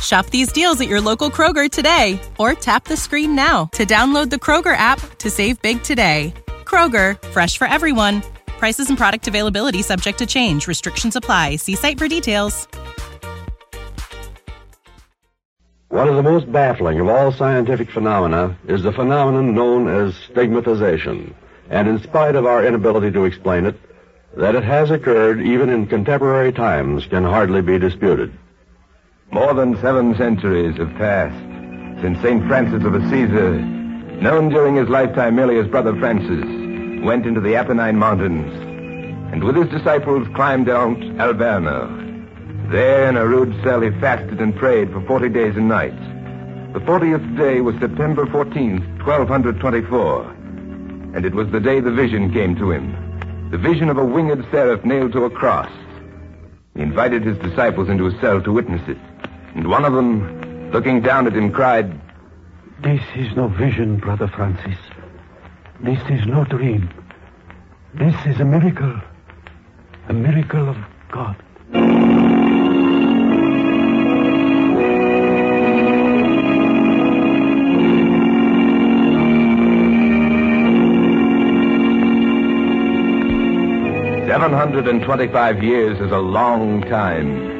Shop these deals at your local Kroger today or tap the screen now to download the Kroger app to save big today. Kroger, fresh for everyone. Prices and product availability subject to change. Restrictions apply. See site for details. One of the most baffling of all scientific phenomena is the phenomenon known as stigmatization. And in spite of our inability to explain it, that it has occurred even in contemporary times can hardly be disputed. More than seven centuries have passed since St. Francis of Assisi, known during his lifetime merely as Brother Francis, went into the Apennine Mountains and with his disciples climbed Mount Alverno. There in a rude cell he fasted and prayed for 40 days and nights. The 40th day was September 14th, 1224, and it was the day the vision came to him. The vision of a winged seraph nailed to a cross. He invited his disciples into his cell to witness it. And one of them, looking down at him, cried, This is no vision, Brother Francis. This is no dream. This is a miracle. A miracle of God. 725 years is a long time.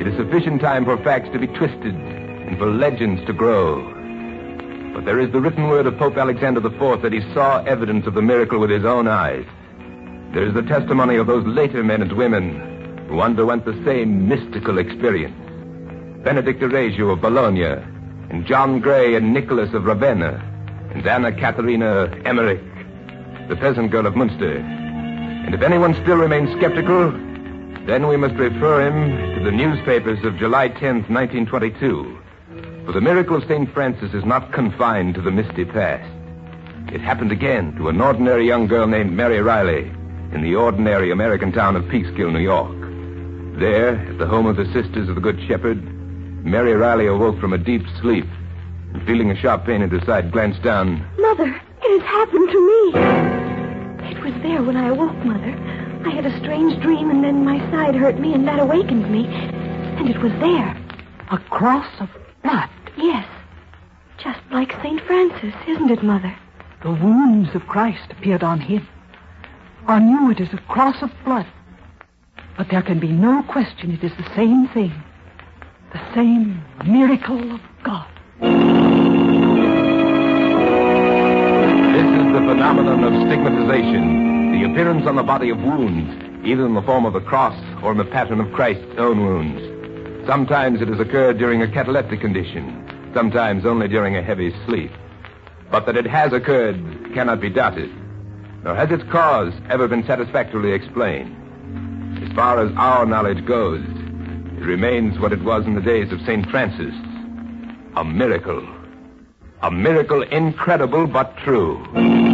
It is sufficient time for facts to be twisted and for legends to grow. But there is the written word of Pope Alexander IV that he saw evidence of the miracle with his own eyes. There is the testimony of those later men and women who underwent the same mystical experience. Benedict Arezzo of Bologna, and John Gray and Nicholas of Ravenna, and Anna Katharina Emmerich, the peasant girl of Munster. And if anyone still remains skeptical, then we must refer him to the newspapers of July 10th, 1922. For the miracle of St. Francis is not confined to the misty past. It happened again to an ordinary young girl named Mary Riley in the ordinary American town of Peekskill, New York. There, at the home of the Sisters of the Good Shepherd, Mary Riley awoke from a deep sleep and feeling a sharp pain in her side, glanced down. Mother, it has happened to me. It was there when I awoke, Mother. I had a strange dream, and then my side hurt me, and that awakened me. And it was there. A cross of blood. Yes. Just like St. Francis, isn't it, Mother? The wounds of Christ appeared on him. On you it is a cross of blood. But there can be no question it is the same thing. The same miracle of God. This is the phenomenon of stigmatization, appearance on the body of wounds, either in the form of a cross or in the pattern of Christ's own wounds. Sometimes it has occurred during a cataleptic condition, sometimes only during a heavy sleep. But that it has occurred cannot be doubted, nor has its cause ever been satisfactorily explained. As far as our knowledge goes, it remains what it was in the days of St. Francis a miracle. A miracle incredible but true.